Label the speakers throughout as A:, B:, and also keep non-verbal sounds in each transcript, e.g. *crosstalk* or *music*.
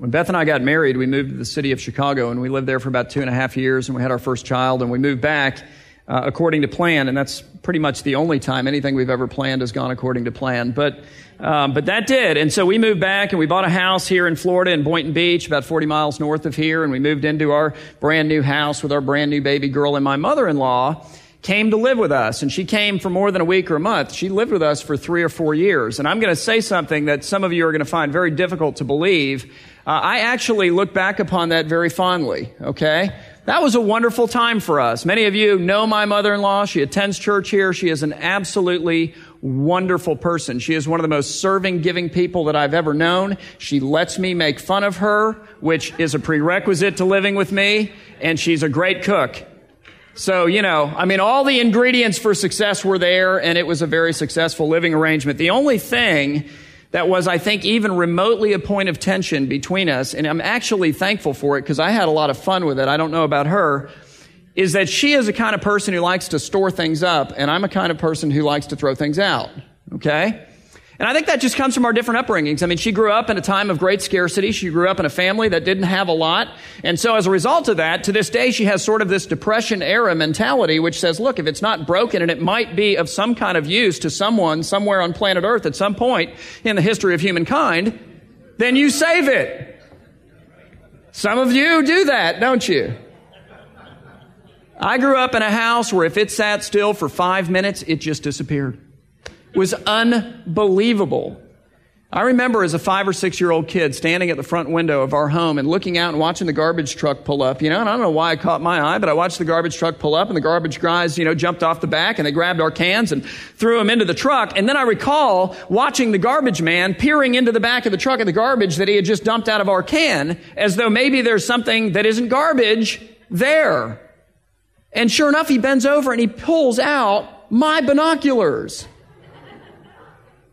A: when Beth and I got married, we moved to the city of Chicago and we lived there for about two and a half years and we had our first child and we moved back uh, according to plan. And that's pretty much the only time anything we've ever planned has gone according to plan. But, um, but that did. And so we moved back and we bought a house here in Florida in Boynton Beach, about 40 miles north of here. And we moved into our brand new house with our brand new baby girl and my mother-in-law came to live with us, and she came for more than a week or a month. She lived with us for three or four years. And I'm going to say something that some of you are going to find very difficult to believe. Uh, I actually look back upon that very fondly, okay? That was a wonderful time for us. Many of you know my mother-in-law. She attends church here. She is an absolutely wonderful person. She is one of the most serving, giving people that I've ever known. She lets me make fun of her, which is a prerequisite to living with me, and she's a great cook. So, you know, I mean, all the ingredients for success were there, and it was a very successful living arrangement. The only thing that was, I think, even remotely a point of tension between us, and I'm actually thankful for it because I had a lot of fun with it. I don't know about her, is that she is a kind of person who likes to store things up, and I'm a kind of person who likes to throw things out. Okay? And I think that just comes from our different upbringings. I mean, she grew up in a time of great scarcity. She grew up in a family that didn't have a lot. And so as a result of that, to this day, she has sort of this depression era mentality, which says, look, if it's not broken and it might be of some kind of use to someone somewhere on planet Earth at some point in the history of humankind, then you save it. Some of you do that, don't you? I grew up in a house where if it sat still for five minutes, it just disappeared was unbelievable. I remember as a five or six year old kid standing at the front window of our home and looking out and watching the garbage truck pull up, you know, and I don't know why it caught my eye, but I watched the garbage truck pull up and the garbage guys, you know, jumped off the back and they grabbed our cans and threw them into the truck. And then I recall watching the garbage man peering into the back of the truck at the garbage that he had just dumped out of our can as though maybe there's something that isn't garbage there. And sure enough, he bends over and he pulls out my binoculars.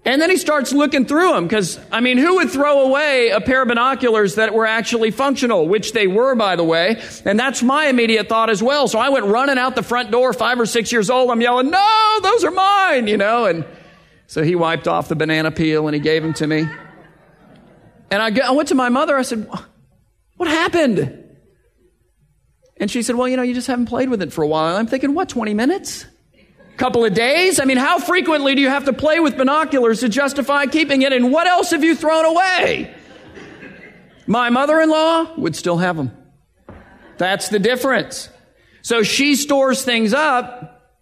A: And then he starts looking through them because, I mean, who would throw away a pair of binoculars that were actually functional, which they were, by the way? And that's my immediate thought as well. So I went running out the front door, five or six years old. I'm yelling, no, those are mine, you know? And so he wiped off the banana peel and he gave them to me. And I, I went to my mother. I said, what happened? And she said, well, you know, you just haven't played with it for a while. I'm thinking, what, 20 minutes? Couple of days? I mean, how frequently do you have to play with binoculars to justify keeping it? And what else have you thrown away? My mother in law would still have them. That's the difference. So she stores things up.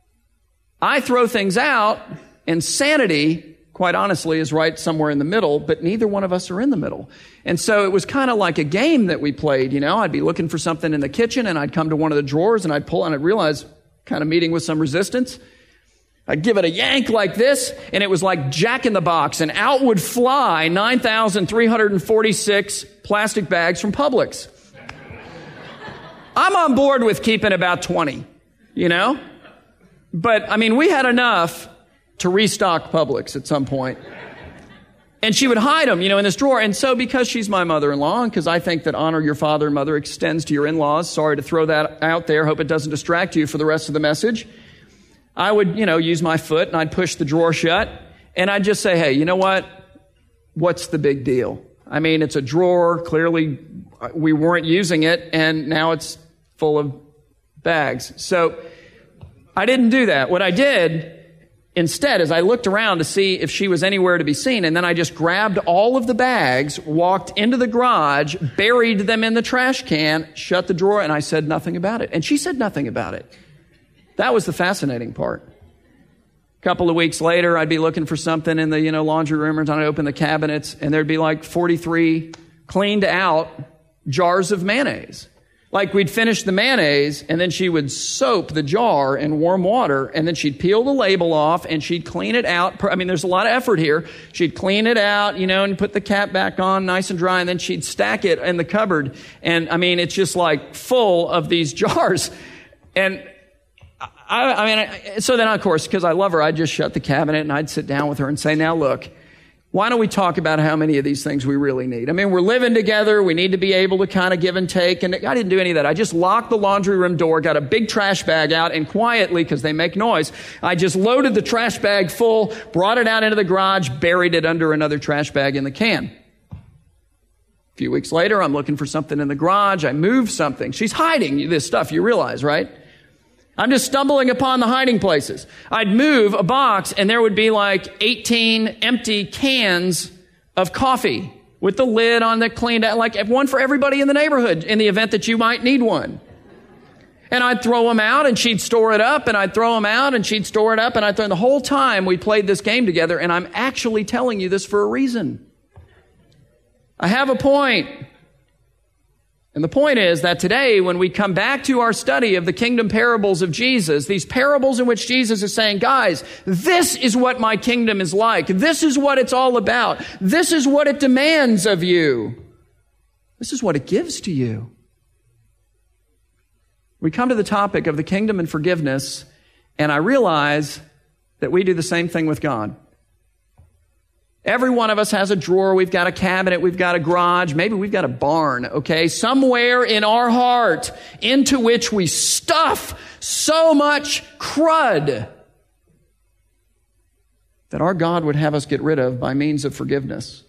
A: I throw things out. And sanity, quite honestly, is right somewhere in the middle, but neither one of us are in the middle. And so it was kind of like a game that we played, you know. I'd be looking for something in the kitchen and I'd come to one of the drawers and I'd pull and I'd realize, kind of meeting with some resistance. I'd give it a yank like this, and it was like jack in the box, and out would fly 9,346 plastic bags from Publix. I'm on board with keeping about 20, you know? But, I mean, we had enough to restock Publix at some point. And she would hide them, you know, in this drawer. And so, because she's my mother in law, and because I think that honor your father and mother extends to your in laws, sorry to throw that out there, hope it doesn't distract you for the rest of the message. I would, you know, use my foot and I'd push the drawer shut and I'd just say, hey, you know what? What's the big deal? I mean, it's a drawer. Clearly, uh, we weren't using it and now it's full of bags. So I didn't do that. What I did instead is I looked around to see if she was anywhere to be seen and then I just grabbed all of the bags, walked into the garage, buried them in the trash can, shut the drawer, and I said nothing about it. And she said nothing about it. That was the fascinating part. A couple of weeks later, I'd be looking for something in the, you know, laundry room, and I'd open the cabinets, and there'd be like 43 cleaned out jars of mayonnaise. Like we'd finish the mayonnaise, and then she would soap the jar in warm water, and then she'd peel the label off, and she'd clean it out. I mean, there's a lot of effort here. She'd clean it out, you know, and put the cap back on nice and dry, and then she'd stack it in the cupboard. And I mean, it's just like full of these *laughs* jars. And I, I mean, I, so then, of course, because I love her, I'd just shut the cabinet and I'd sit down with her and say, now look, why don't we talk about how many of these things we really need? I mean, we're living together. We need to be able to kind of give and take. And I didn't do any of that. I just locked the laundry room door, got a big trash bag out, and quietly, because they make noise, I just loaded the trash bag full, brought it out into the garage, buried it under another trash bag in the can. A few weeks later, I'm looking for something in the garage. I move something. She's hiding this stuff, you realize, right? I'm just stumbling upon the hiding places. I'd move a box and there would be like 18 empty cans of coffee with the lid on the cleaned out, like one for everybody in the neighborhood in the event that you might need one. And I'd throw them out and she'd store it up and I'd throw them out and she'd store it up and I'd throw, the whole time we played this game together and I'm actually telling you this for a reason. I have a point. And the point is that today, when we come back to our study of the kingdom parables of Jesus, these parables in which Jesus is saying, guys, this is what my kingdom is like. This is what it's all about. This is what it demands of you. This is what it gives to you. We come to the topic of the kingdom and forgiveness, and I realize that we do the same thing with God. Every one of us has a drawer, we've got a cabinet, we've got a garage, maybe we've got a barn, okay? Somewhere in our heart into which we stuff so much crud that our God would have us get rid of by means of forgiveness.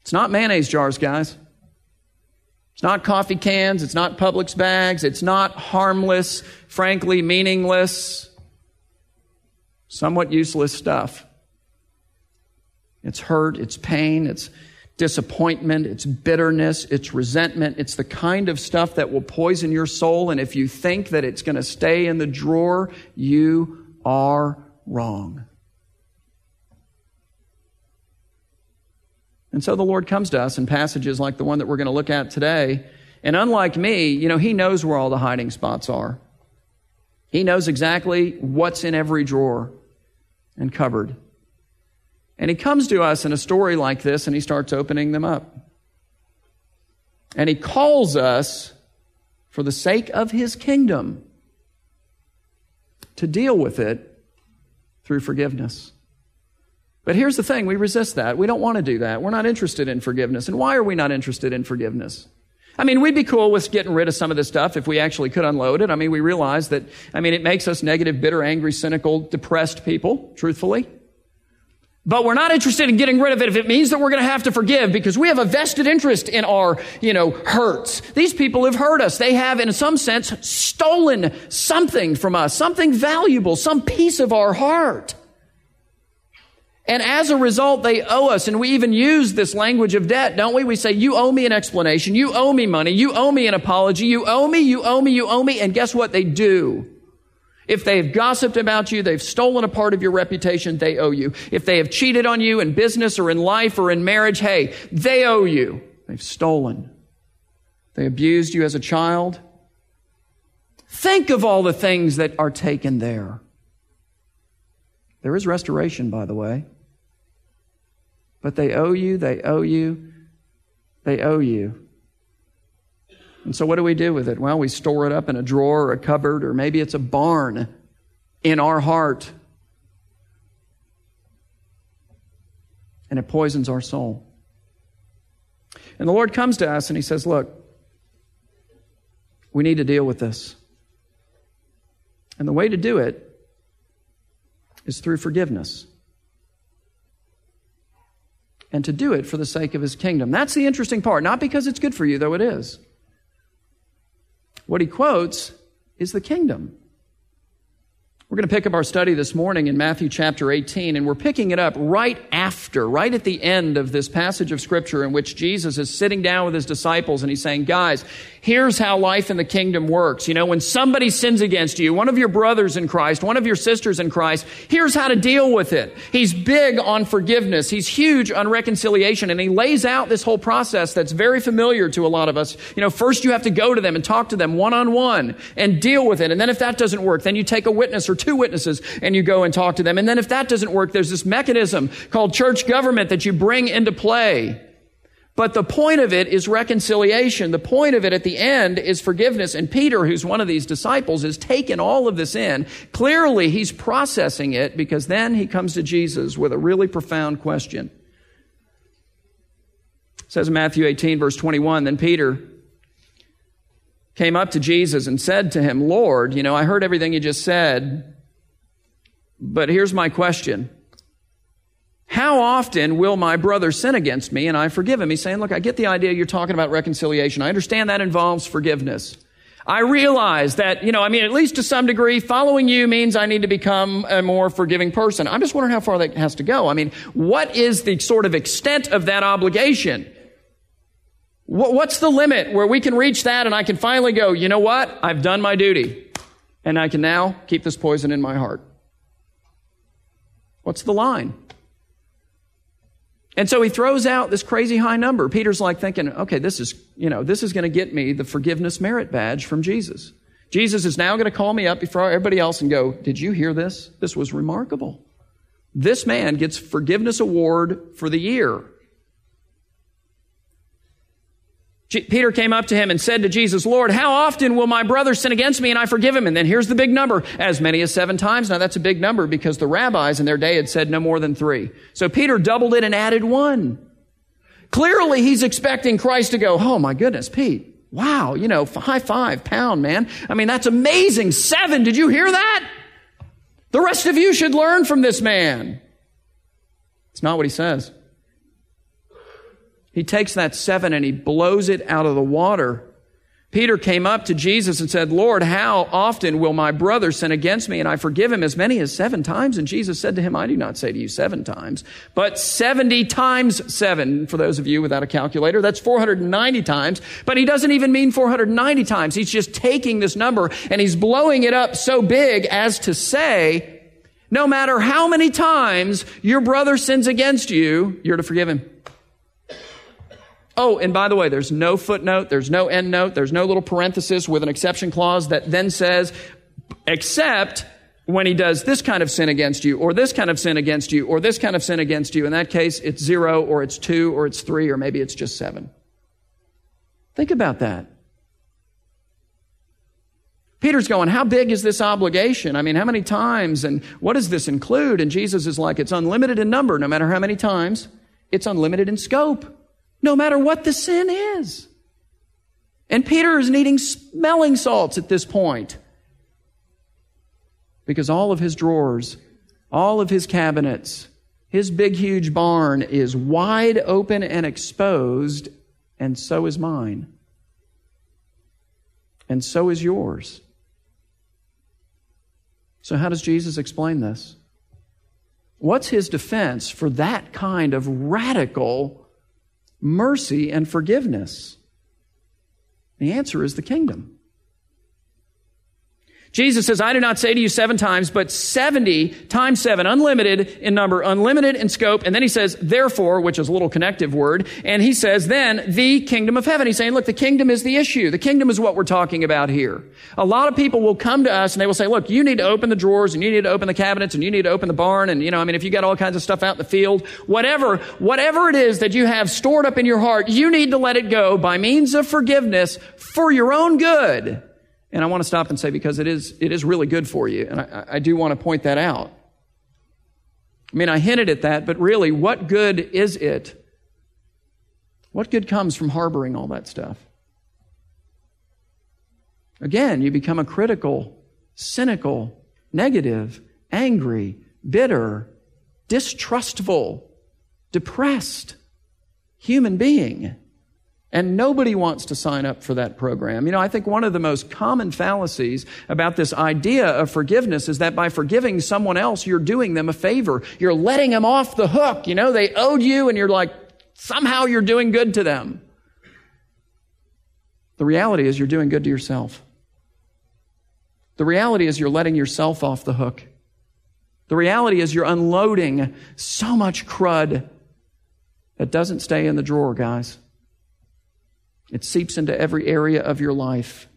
A: It's not mayonnaise jars, guys. It's not coffee cans. It's not Publix bags. It's not harmless, frankly meaningless, somewhat useless stuff. It's hurt, it's pain, it's disappointment, it's bitterness, it's resentment. It's the kind of stuff that will poison your soul. And if you think that it's going to stay in the drawer, you are wrong. And so the Lord comes to us in passages like the one that we're going to look at today. And unlike me, you know, He knows where all the hiding spots are. He knows exactly what's in every drawer and cupboard. And he comes to us in a story like this and he starts opening them up. And he calls us, for the sake of his kingdom, to deal with it through forgiveness. But here's the thing we resist that. We don't want to do that. We're not interested in forgiveness. And why are we not interested in forgiveness? I mean, we'd be cool with getting rid of some of this stuff if we actually could unload it. I mean, we realize that, I mean, it makes us negative, bitter, angry, cynical, depressed people, truthfully. But we're not interested in getting rid of it if it means that we're going to have to forgive because we have a vested interest in our, you know, hurts. These people have hurt us. They have, in some sense, stolen something from us, something valuable, some piece of our heart. And as a result, they owe us. And we even use this language of debt, don't we? We say, you owe me an explanation. You owe me money. You owe me an apology. You owe me, you owe me, you owe me. And guess what they do? If they've gossiped about you, they've stolen a part of your reputation, they owe you. If they have cheated on you in business or in life or in marriage, hey, they owe you. They've stolen. They abused you as a child. Think of all the things that are taken there. There is restoration, by the way. But they owe you, they owe you, they owe you. And so, what do we do with it? Well, we store it up in a drawer or a cupboard, or maybe it's a barn in our heart. And it poisons our soul. And the Lord comes to us and He says, Look, we need to deal with this. And the way to do it is through forgiveness. And to do it for the sake of His kingdom. That's the interesting part. Not because it's good for you, though it is. What he quotes is the kingdom. We're going to pick up our study this morning in Matthew chapter 18, and we're picking it up right after, right at the end of this passage of scripture in which Jesus is sitting down with his disciples and he's saying, guys, here's how life in the kingdom works. You know, when somebody sins against you, one of your brothers in Christ, one of your sisters in Christ, here's how to deal with it. He's big on forgiveness. He's huge on reconciliation, and he lays out this whole process that's very familiar to a lot of us. You know, first you have to go to them and talk to them one on one and deal with it. And then if that doesn't work, then you take a witness or two witnesses and you go and talk to them. And then if that doesn't work, there's this mechanism called church government that you bring into play. But the point of it is reconciliation. The point of it at the end is forgiveness. And Peter, who's one of these disciples, is taking all of this in. Clearly, he's processing it because then he comes to Jesus with a really profound question. It says in Matthew 18, verse 21, then Peter came up to Jesus and said to him, Lord, you know, I heard everything you just said. But here's my question How often will my brother sin against me and I forgive him? He's saying, look, I get the idea you're talking about reconciliation. I understand that involves forgiveness. I realize that, you know, I mean, at least to some degree, following you means I need to become a more forgiving person. I'm just wondering how far that has to go. I mean, what is the sort of extent of that obligation? What's the limit where we can reach that and I can finally go, you know what? I've done my duty and I can now keep this poison in my heart. What's the line? And so he throws out this crazy high number. Peter's like thinking, okay, this is, you know, this is going to get me the forgiveness merit badge from Jesus. Jesus is now going to call me up before everybody else and go, did you hear this? This was remarkable. This man gets forgiveness award for the year. Peter came up to him and said to Jesus, Lord, how often will my brother sin against me and I forgive him? And then here's the big number, as many as seven times. Now that's a big number because the rabbis in their day had said no more than three. So Peter doubled it and added one. Clearly he's expecting Christ to go, oh my goodness, Pete, wow, you know, high five, pound, man. I mean, that's amazing. Seven, did you hear that? The rest of you should learn from this man. It's not what he says. He takes that seven and he blows it out of the water. Peter came up to Jesus and said, Lord, how often will my brother sin against me and I forgive him as many as seven times? And Jesus said to him, I do not say to you seven times, but 70 times seven. For those of you without a calculator, that's 490 times. But he doesn't even mean 490 times. He's just taking this number and he's blowing it up so big as to say, no matter how many times your brother sins against you, you're to forgive him. Oh, and by the way, there's no footnote, there's no end note, there's no little parenthesis with an exception clause that then says, except when he does this kind of sin against you, or this kind of sin against you, or this kind of sin against you. In that case, it's zero, or it's two, or it's three, or maybe it's just seven. Think about that. Peter's going, How big is this obligation? I mean, how many times? And what does this include? And Jesus is like, It's unlimited in number, no matter how many times. It's unlimited in scope no matter what the sin is. And Peter is needing smelling salts at this point because all of his drawers, all of his cabinets, his big, huge barn is wide open and exposed, and so is mine. And so is yours. So, how does Jesus explain this? What's his defense for that kind of radical mercy and forgiveness? The answer is the kingdom. Jesus says, I do not say to you seven times, but 70 times seven, unlimited in number, unlimited in scope. And then he says, therefore, which is a little connective word. And he says, then the kingdom of heaven. He's saying, look, the kingdom is the issue. The kingdom is what we're talking about here. A lot of people will come to us and they will say, look, you need to open the drawers and you need to open the cabinets and you need to open the barn. And, you know, I mean, if you got all kinds of stuff out in the field, whatever, whatever it is that you have stored up in your heart, you need to let it go by means of forgiveness for your own good. And I want to stop and say, because it is, it is really good for you. And I, I do want to point that out. I mean, I hinted at that, but really, what good is it? What good comes from harboring all that stuff? Again, you become a critical, cynical, negative, angry, bitter, distrustful, depressed human being. And nobody wants to sign up for that program. You know, I think one of the most common fallacies about this idea of forgiveness is that by forgiving someone else, you're doing them a favor. You're letting them off the hook. You know, they owed you and you're like, somehow you're doing good to them. The reality is you're doing good to yourself. The reality is you're letting yourself off the hook. The reality is you're unloading so much crud that doesn't stay in the drawer, guys. It seeps into every area of your life.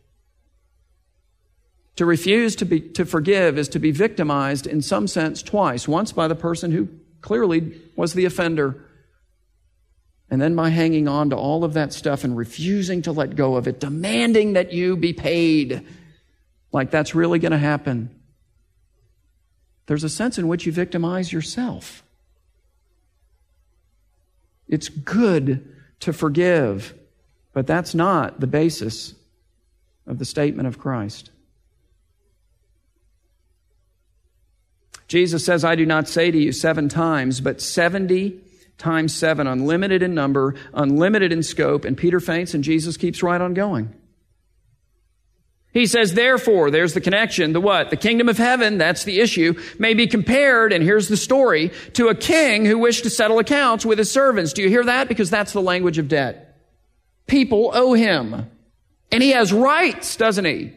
A: To refuse to, be, to forgive is to be victimized in some sense twice. Once by the person who clearly was the offender, and then by hanging on to all of that stuff and refusing to let go of it, demanding that you be paid like that's really going to happen. There's a sense in which you victimize yourself. It's good to forgive. But that's not the basis of the statement of Christ. Jesus says, I do not say to you seven times, but 70 times seven, unlimited in number, unlimited in scope. And Peter faints and Jesus keeps right on going. He says, therefore, there's the connection. The what? The kingdom of heaven, that's the issue, may be compared, and here's the story, to a king who wished to settle accounts with his servants. Do you hear that? Because that's the language of debt. People owe him. And he has rights, doesn't he?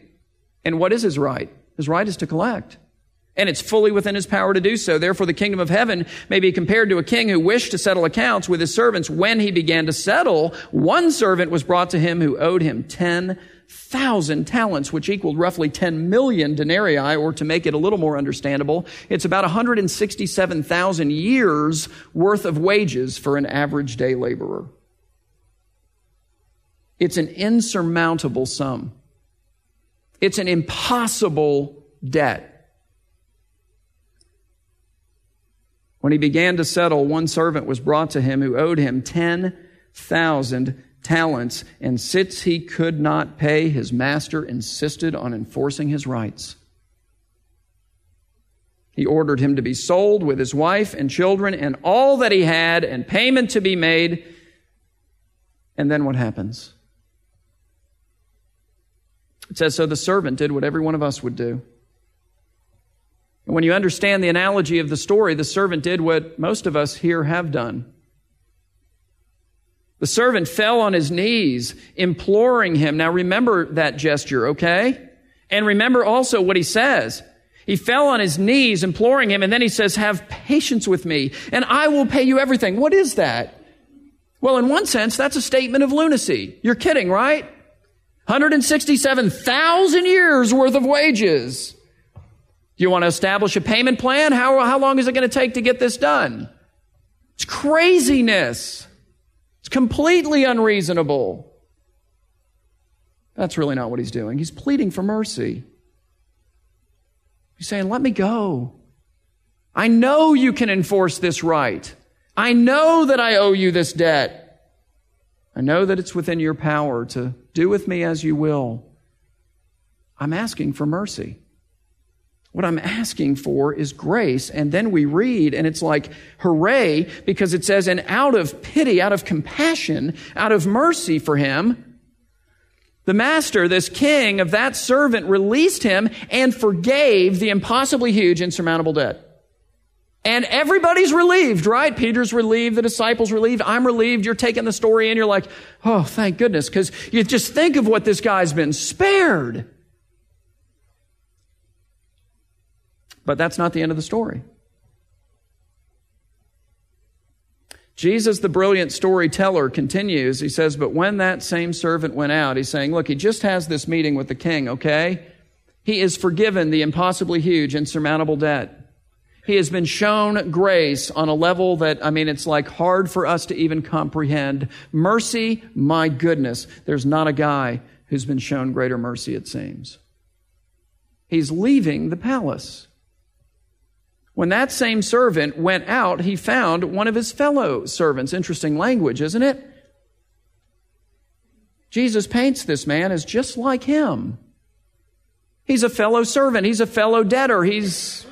A: And what is his right? His right is to collect and it's fully within his power to do so. Therefore, the kingdom of heaven may be compared to a king who wished to settle accounts with his servants. When he began to settle, one servant was brought to him who owed him 10,000 talents, which equaled roughly 10 million denarii, or to make it a little more understandable, it's about 167,000 years worth of wages for an average day laborer. It's an insurmountable sum. It's an impossible debt. When he began to settle, one servant was brought to him who owed him 10,000 talents, and since he could not pay, his master insisted on enforcing his rights. He ordered him to be sold with his wife and children and all that he had, and payment to be made. And then what happens? It says, So the servant did what every one of us would do. And when you understand the analogy of the story, the servant did what most of us here have done. The servant fell on his knees, imploring him. Now remember that gesture, okay? And remember also what he says. He fell on his knees, imploring him, and then he says, Have patience with me, and I will pay you everything. What is that? Well, in one sense, that's a statement of lunacy. You're kidding, right? 167,000 years worth of wages. You want to establish a payment plan? How, how long is it going to take to get this done? It's craziness. It's completely unreasonable. That's really not what he's doing. He's pleading for mercy. He's saying, Let me go. I know you can enforce this right. I know that I owe you this debt. I know that it's within your power to do with me as you will. I'm asking for mercy. What I'm asking for is grace. And then we read, and it's like, hooray, because it says, and out of pity, out of compassion, out of mercy for him, the master, this king of that servant, released him and forgave the impossibly huge, insurmountable debt. And everybody's relieved, right? Peter's relieved, the disciples relieved, I'm relieved. You're taking the story and you're like, oh, thank goodness, because you just think of what this guy's been spared. But that's not the end of the story. Jesus, the brilliant storyteller, continues. He says, But when that same servant went out, he's saying, Look, he just has this meeting with the king, okay? He is forgiven the impossibly huge, insurmountable debt. He has been shown grace on a level that, I mean, it's like hard for us to even comprehend. Mercy, my goodness, there's not a guy who's been shown greater mercy, it seems. He's leaving the palace. When that same servant went out, he found one of his fellow servants. Interesting language, isn't it? Jesus paints this man as just like him. He's a fellow servant. He's a fellow debtor. He's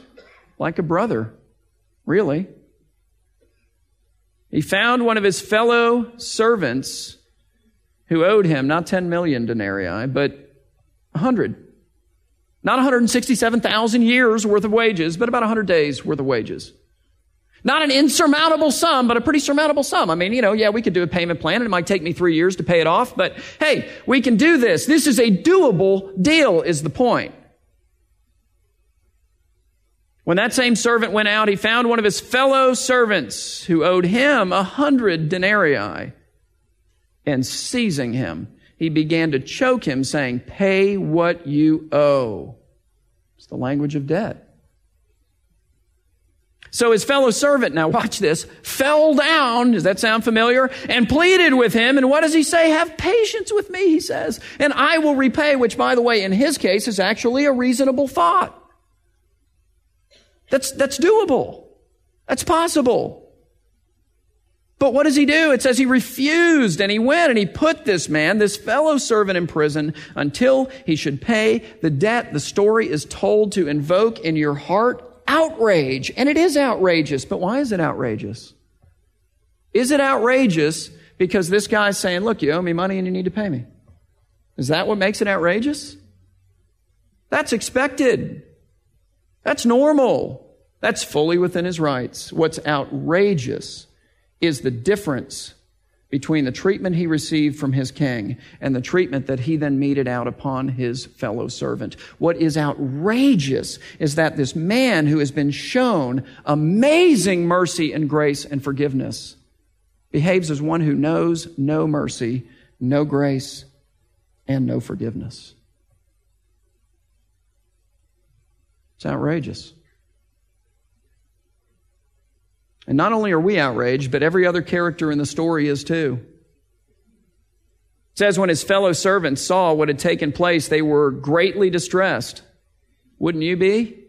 A: like a brother, really. He found one of his fellow servants who owed him not 10 million denarii, but 100. Not 167,000 years worth of wages, but about 100 days worth of wages. Not an insurmountable sum, but a pretty surmountable sum. I mean, you know, yeah, we could do a payment plan and it might take me three years to pay it off, but hey, we can do this. This is a doable deal is the point. When that same servant went out, he found one of his fellow servants who owed him a hundred denarii. And seizing him, he began to choke him, saying, Pay what you owe. It's the language of debt. So his fellow servant, now watch this, fell down, does that sound familiar? And pleaded with him. And what does he say? Have patience with me, he says, and I will repay, which by the way, in his case is actually a reasonable thought. That's, that's doable. That's possible. But what does he do? It says he refused and he went and he put this man, this fellow servant in prison until he should pay the debt. The story is told to invoke in your heart outrage. And it is outrageous. But why is it outrageous? Is it outrageous because this guy's saying, look, you owe me money and you need to pay me? Is that what makes it outrageous? That's expected. That's normal. That's fully within his rights. What's outrageous is the difference between the treatment he received from his king and the treatment that he then meted out upon his fellow servant. What is outrageous is that this man who has been shown amazing mercy and grace and forgiveness behaves as one who knows no mercy, no grace, and no forgiveness. It's outrageous. And not only are we outraged, but every other character in the story is too. It says when his fellow servants saw what had taken place, they were greatly distressed. Wouldn't you be?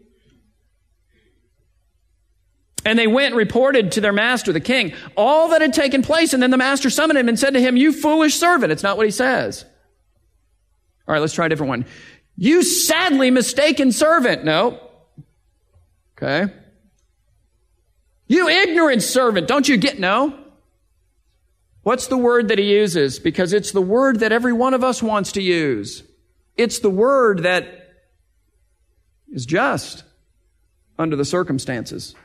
A: And they went and reported to their master, the king, all that had taken place. And then the master summoned him and said to him, You foolish servant. It's not what he says. All right, let's try a different one. You sadly mistaken servant. No. Okay. You ignorant servant, don't you get no? What's the word that he uses? Because it's the word that every one of us wants to use. It's the word that is just under the circumstances.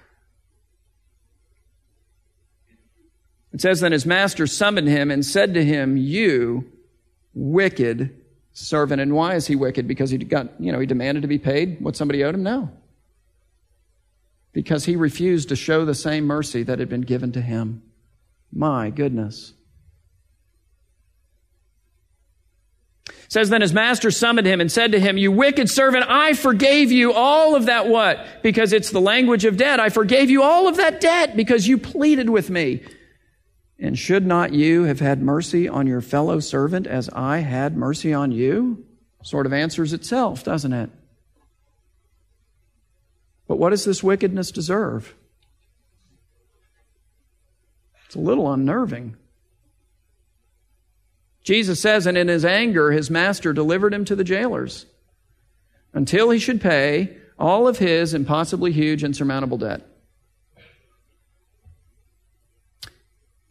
A: It says, Then his master summoned him and said to him, You wicked servant. And why is he wicked? Because he got, you know, he demanded to be paid what somebody owed him? No because he refused to show the same mercy that had been given to him. My goodness. Says then his master summoned him and said to him, You wicked servant, I forgave you all of that what? Because it's the language of debt. I forgave you all of that debt because you pleaded with me. And should not you have had mercy on your fellow servant as I had mercy on you? Sort of answers itself, doesn't it? But what does this wickedness deserve? It's a little unnerving. Jesus says, and in his anger, his master delivered him to the jailers until he should pay all of his impossibly huge, insurmountable debt.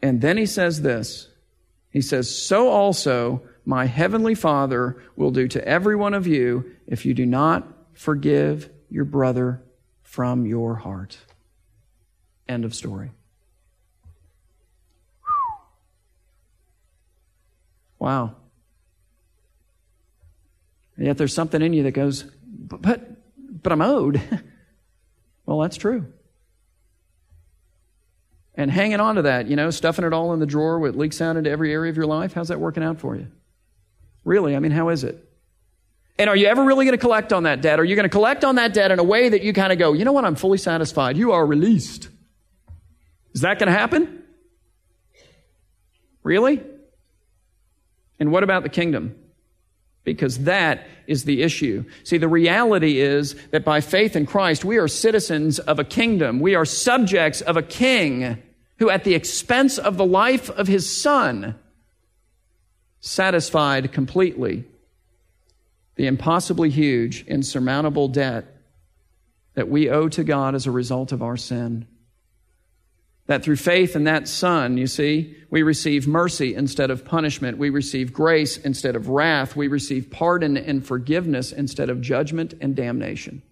A: And then he says this He says, So also my heavenly Father will do to every one of you if you do not forgive your brother from your heart. End of story. Wow. And yet there's something in you that goes, but, but, but I'm owed. *laughs* well, that's true. And hanging on to that, you know, stuffing it all in the drawer where it leaks out into every area of your life, how's that working out for you? Really, I mean, how is it? And are you ever really going to collect on that debt? Are you going to collect on that debt in a way that you kind of go, you know what, I'm fully satisfied. You are released. Is that going to happen? Really? And what about the kingdom? Because that is the issue. See, the reality is that by faith in Christ, we are citizens of a kingdom. We are subjects of a king who, at the expense of the life of his son, satisfied completely the impossibly huge, insurmountable debt that we owe to God as a result of our sin. That through faith in that Son, you see, we receive mercy instead of punishment. We receive grace instead of wrath. We receive pardon and forgiveness instead of judgment and damnation.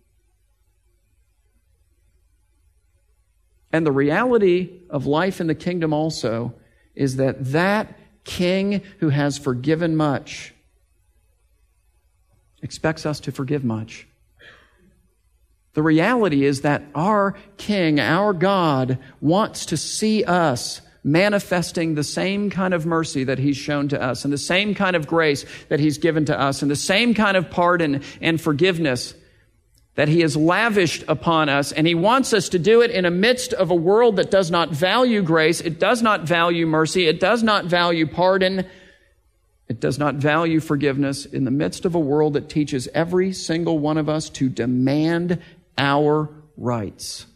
A: And the reality of life in the kingdom also is that that king who has forgiven much expects us to forgive much. The reality is that our King, our God, wants to see us manifesting the same kind of mercy that He's shown to us, and the same kind of grace that He's given to us, and the same kind of pardon and forgiveness that He has lavished upon us. And He wants us to do it in a midst of a world that does not value grace, it does not value mercy, it does not value pardon, it does not value forgiveness in the midst of a world that teaches every single one of us to demand our rights.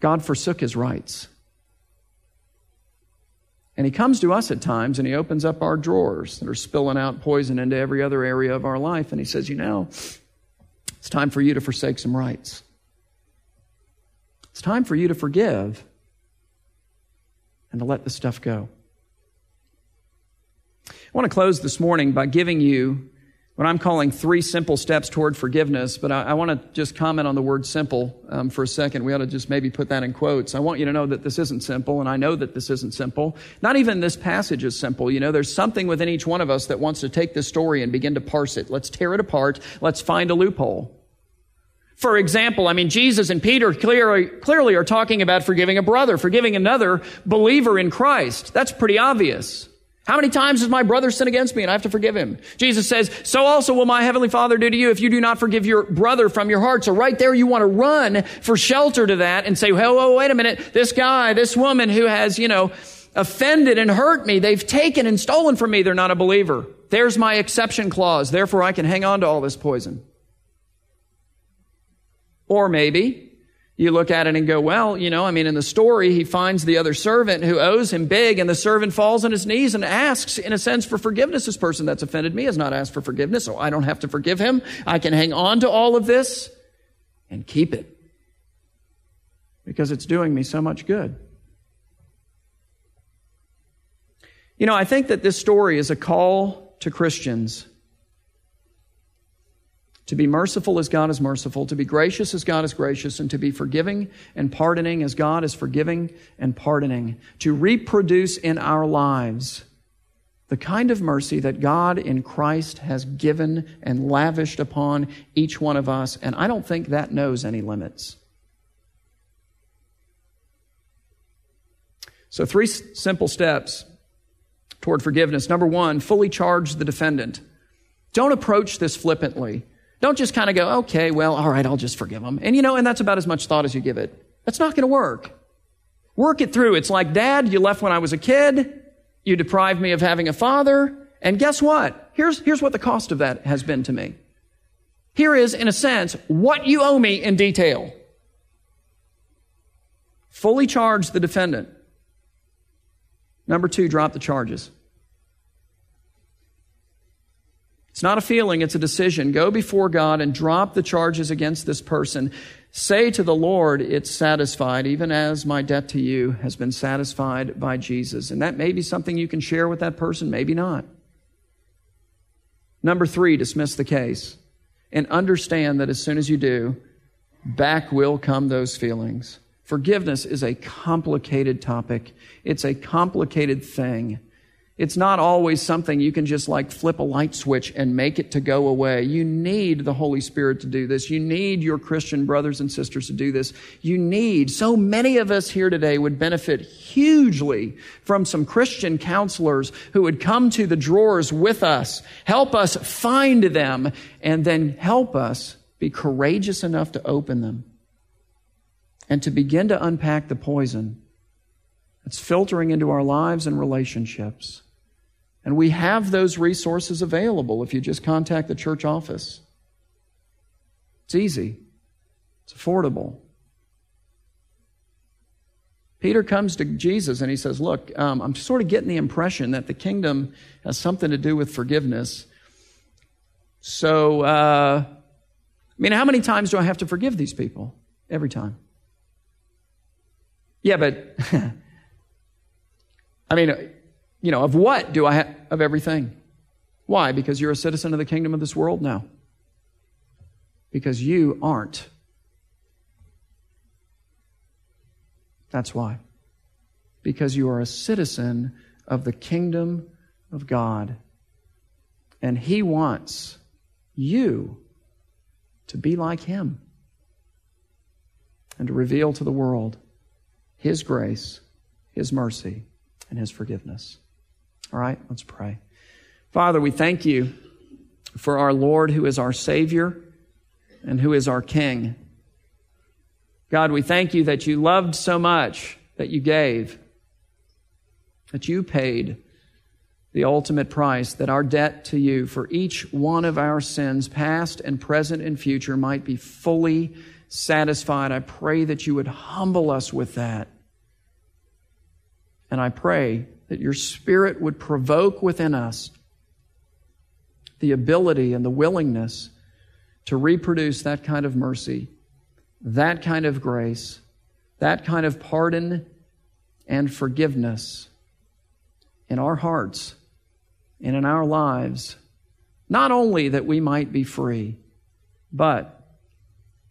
A: God forsook his rights. And he comes to us at times and he opens up our drawers that are spilling out poison into every other area of our life. And he says, You know, It's time for you to forsake some rights. It's time for you to forgive and to let the stuff go. I want to close this morning by giving you what I'm calling three simple steps toward forgiveness, but I, I want to just comment on the word simple um, for a second. We ought to just maybe put that in quotes. I want you to know that this isn't simple, and I know that this isn't simple. Not even this passage is simple. You know, there's something within each one of us that wants to take this story and begin to parse it. Let's tear it apart. Let's find a loophole. For example, I mean, Jesus and Peter clearly, clearly are talking about forgiving a brother, forgiving another believer in Christ. That's pretty obvious. How many times has my brother sin against me and I have to forgive him? Jesus says, so also will my heavenly father do to you if you do not forgive your brother from your heart. So right there, you want to run for shelter to that and say, well, wait a minute. This guy, this woman who has, you know, offended and hurt me, they've taken and stolen from me. They're not a believer. There's my exception clause. Therefore, I can hang on to all this poison. Or maybe you look at it and go, well, you know, I mean, in the story, he finds the other servant who owes him big, and the servant falls on his knees and asks, in a sense, for forgiveness. This person that's offended me has not asked for forgiveness, so I don't have to forgive him. I can hang on to all of this and keep it because it's doing me so much good. You know, I think that this story is a call to Christians to be merciful as God is merciful, to be gracious as God is gracious, and to be forgiving and pardoning as God is forgiving and pardoning. To reproduce in our lives the kind of mercy that God in Christ has given and lavished upon each one of us. And I don't think that knows any limits. So, three simple steps toward forgiveness. Number one, fully charge the defendant. Don't approach this flippantly. Don't just kind of go, okay, well, all right, I'll just forgive them. And you know, and that's about as much thought as you give it. That's not going to work. Work it through. It's like, Dad, you left when I was a kid. You deprived me of having a father. And guess what? Here's, here's what the cost of that has been to me. Here is, in a sense, what you owe me in detail. Fully charge the defendant. Number two, drop the charges. It's not a feeling, it's a decision. Go before God and drop the charges against this person. Say to the Lord, It's satisfied, even as my debt to you has been satisfied by Jesus. And that may be something you can share with that person, maybe not. Number three, dismiss the case. And understand that as soon as you do, back will come those feelings. Forgiveness is a complicated topic, it's a complicated thing. It's not always something you can just like flip a light switch and make it to go away. You need the Holy Spirit to do this. You need your Christian brothers and sisters to do this. You need, so many of us here today would benefit hugely from some Christian counselors who would come to the drawers with us, help us find them, and then help us be courageous enough to open them and to begin to unpack the poison that's filtering into our lives and relationships. And we have those resources available if you just contact the church office. It's easy, it's affordable. Peter comes to Jesus and he says, Look, um, I'm sort of getting the impression that the kingdom has something to do with forgiveness. So, uh, I mean, how many times do I have to forgive these people? Every time. Yeah, but, *laughs* I mean, you know, of what do I have? Of everything. Why? Because you're a citizen of the kingdom of this world now. Because you aren't. That's why. Because you are a citizen of the kingdom of God. And He wants you to be like Him and to reveal to the world His grace, His mercy, and His forgiveness. All right, let's pray. Father, we thank you for our Lord who is our Savior and who is our King. God, we thank you that you loved so much that you gave, that you paid the ultimate price, that our debt to you for each one of our sins, past and present and future, might be fully satisfied. I pray that you would humble us with that. And I pray that your Spirit would provoke within us the ability and the willingness to reproduce that kind of mercy, that kind of grace, that kind of pardon and forgiveness in our hearts and in our lives, not only that we might be free, but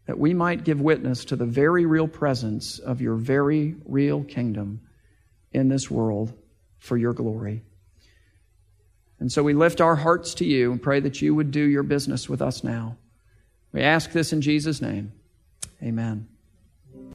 A: that we might give witness to the very real presence of your very real kingdom in this world for your glory. And so we lift our hearts to you and pray that you would do your business with us now. We ask this in Jesus' name. Amen.